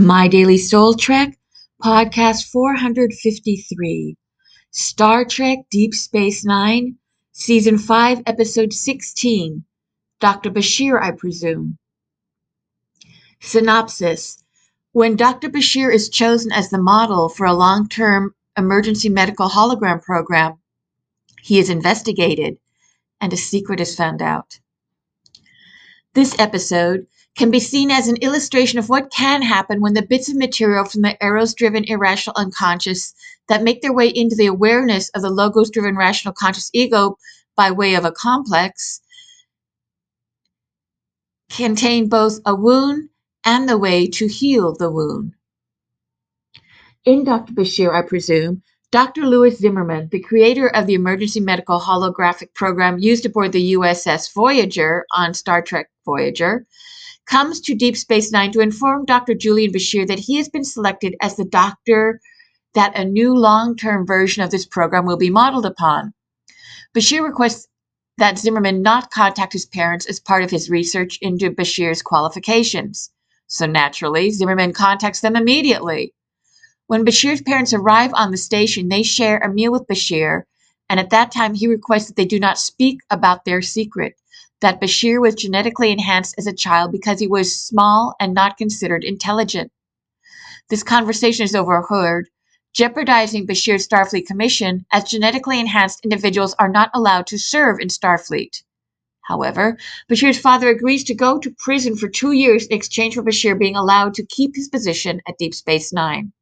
My Daily Soul Trek, podcast 453, Star Trek Deep Space Nine, Season 5, Episode 16, Dr. Bashir, I presume. Synopsis When Dr. Bashir is chosen as the model for a long term emergency medical hologram program, he is investigated and a secret is found out. This episode can be seen as an illustration of what can happen when the bits of material from the eros driven irrational unconscious that make their way into the awareness of the logos driven rational conscious ego by way of a complex contain both a wound and the way to heal the wound. In Dr. Bashir, I presume, Dr. Lewis Zimmerman, the creator of the emergency medical holographic program used aboard the USS Voyager on Star Trek Voyager, comes to Deep Space Nine to inform Dr. Julian Bashir that he has been selected as the doctor that a new long term version of this program will be modeled upon. Bashir requests that Zimmerman not contact his parents as part of his research into Bashir's qualifications. So naturally, Zimmerman contacts them immediately. When Bashir's parents arrive on the station, they share a meal with Bashir, and at that time he requests that they do not speak about their secret that Bashir was genetically enhanced as a child because he was small and not considered intelligent. This conversation is overheard, jeopardizing Bashir's Starfleet commission as genetically enhanced individuals are not allowed to serve in Starfleet. However, Bashir's father agrees to go to prison for two years in exchange for Bashir being allowed to keep his position at Deep Space Nine.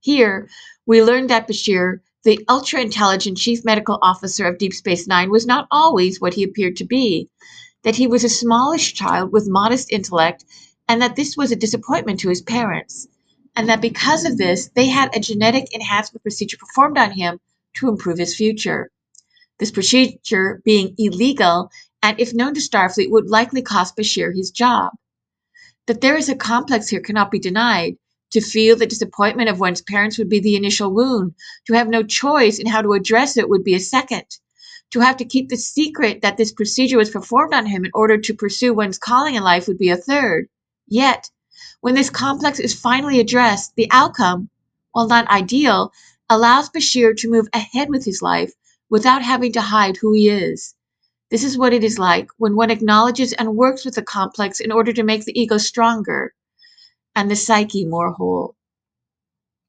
Here, we learn that Bashir the ultra intelligent chief medical officer of Deep Space Nine was not always what he appeared to be, that he was a smallish child with modest intellect, and that this was a disappointment to his parents, and that because of this, they had a genetic enhancement procedure performed on him to improve his future. This procedure being illegal, and if known to Starfleet, would likely cost Bashir his job. That there is a complex here cannot be denied, to feel the disappointment of one's parents would be the initial wound. To have no choice in how to address it would be a second. To have to keep the secret that this procedure was performed on him in order to pursue one's calling in life would be a third. Yet, when this complex is finally addressed, the outcome, while not ideal, allows Bashir to move ahead with his life without having to hide who he is. This is what it is like when one acknowledges and works with the complex in order to make the ego stronger and the psyche more whole.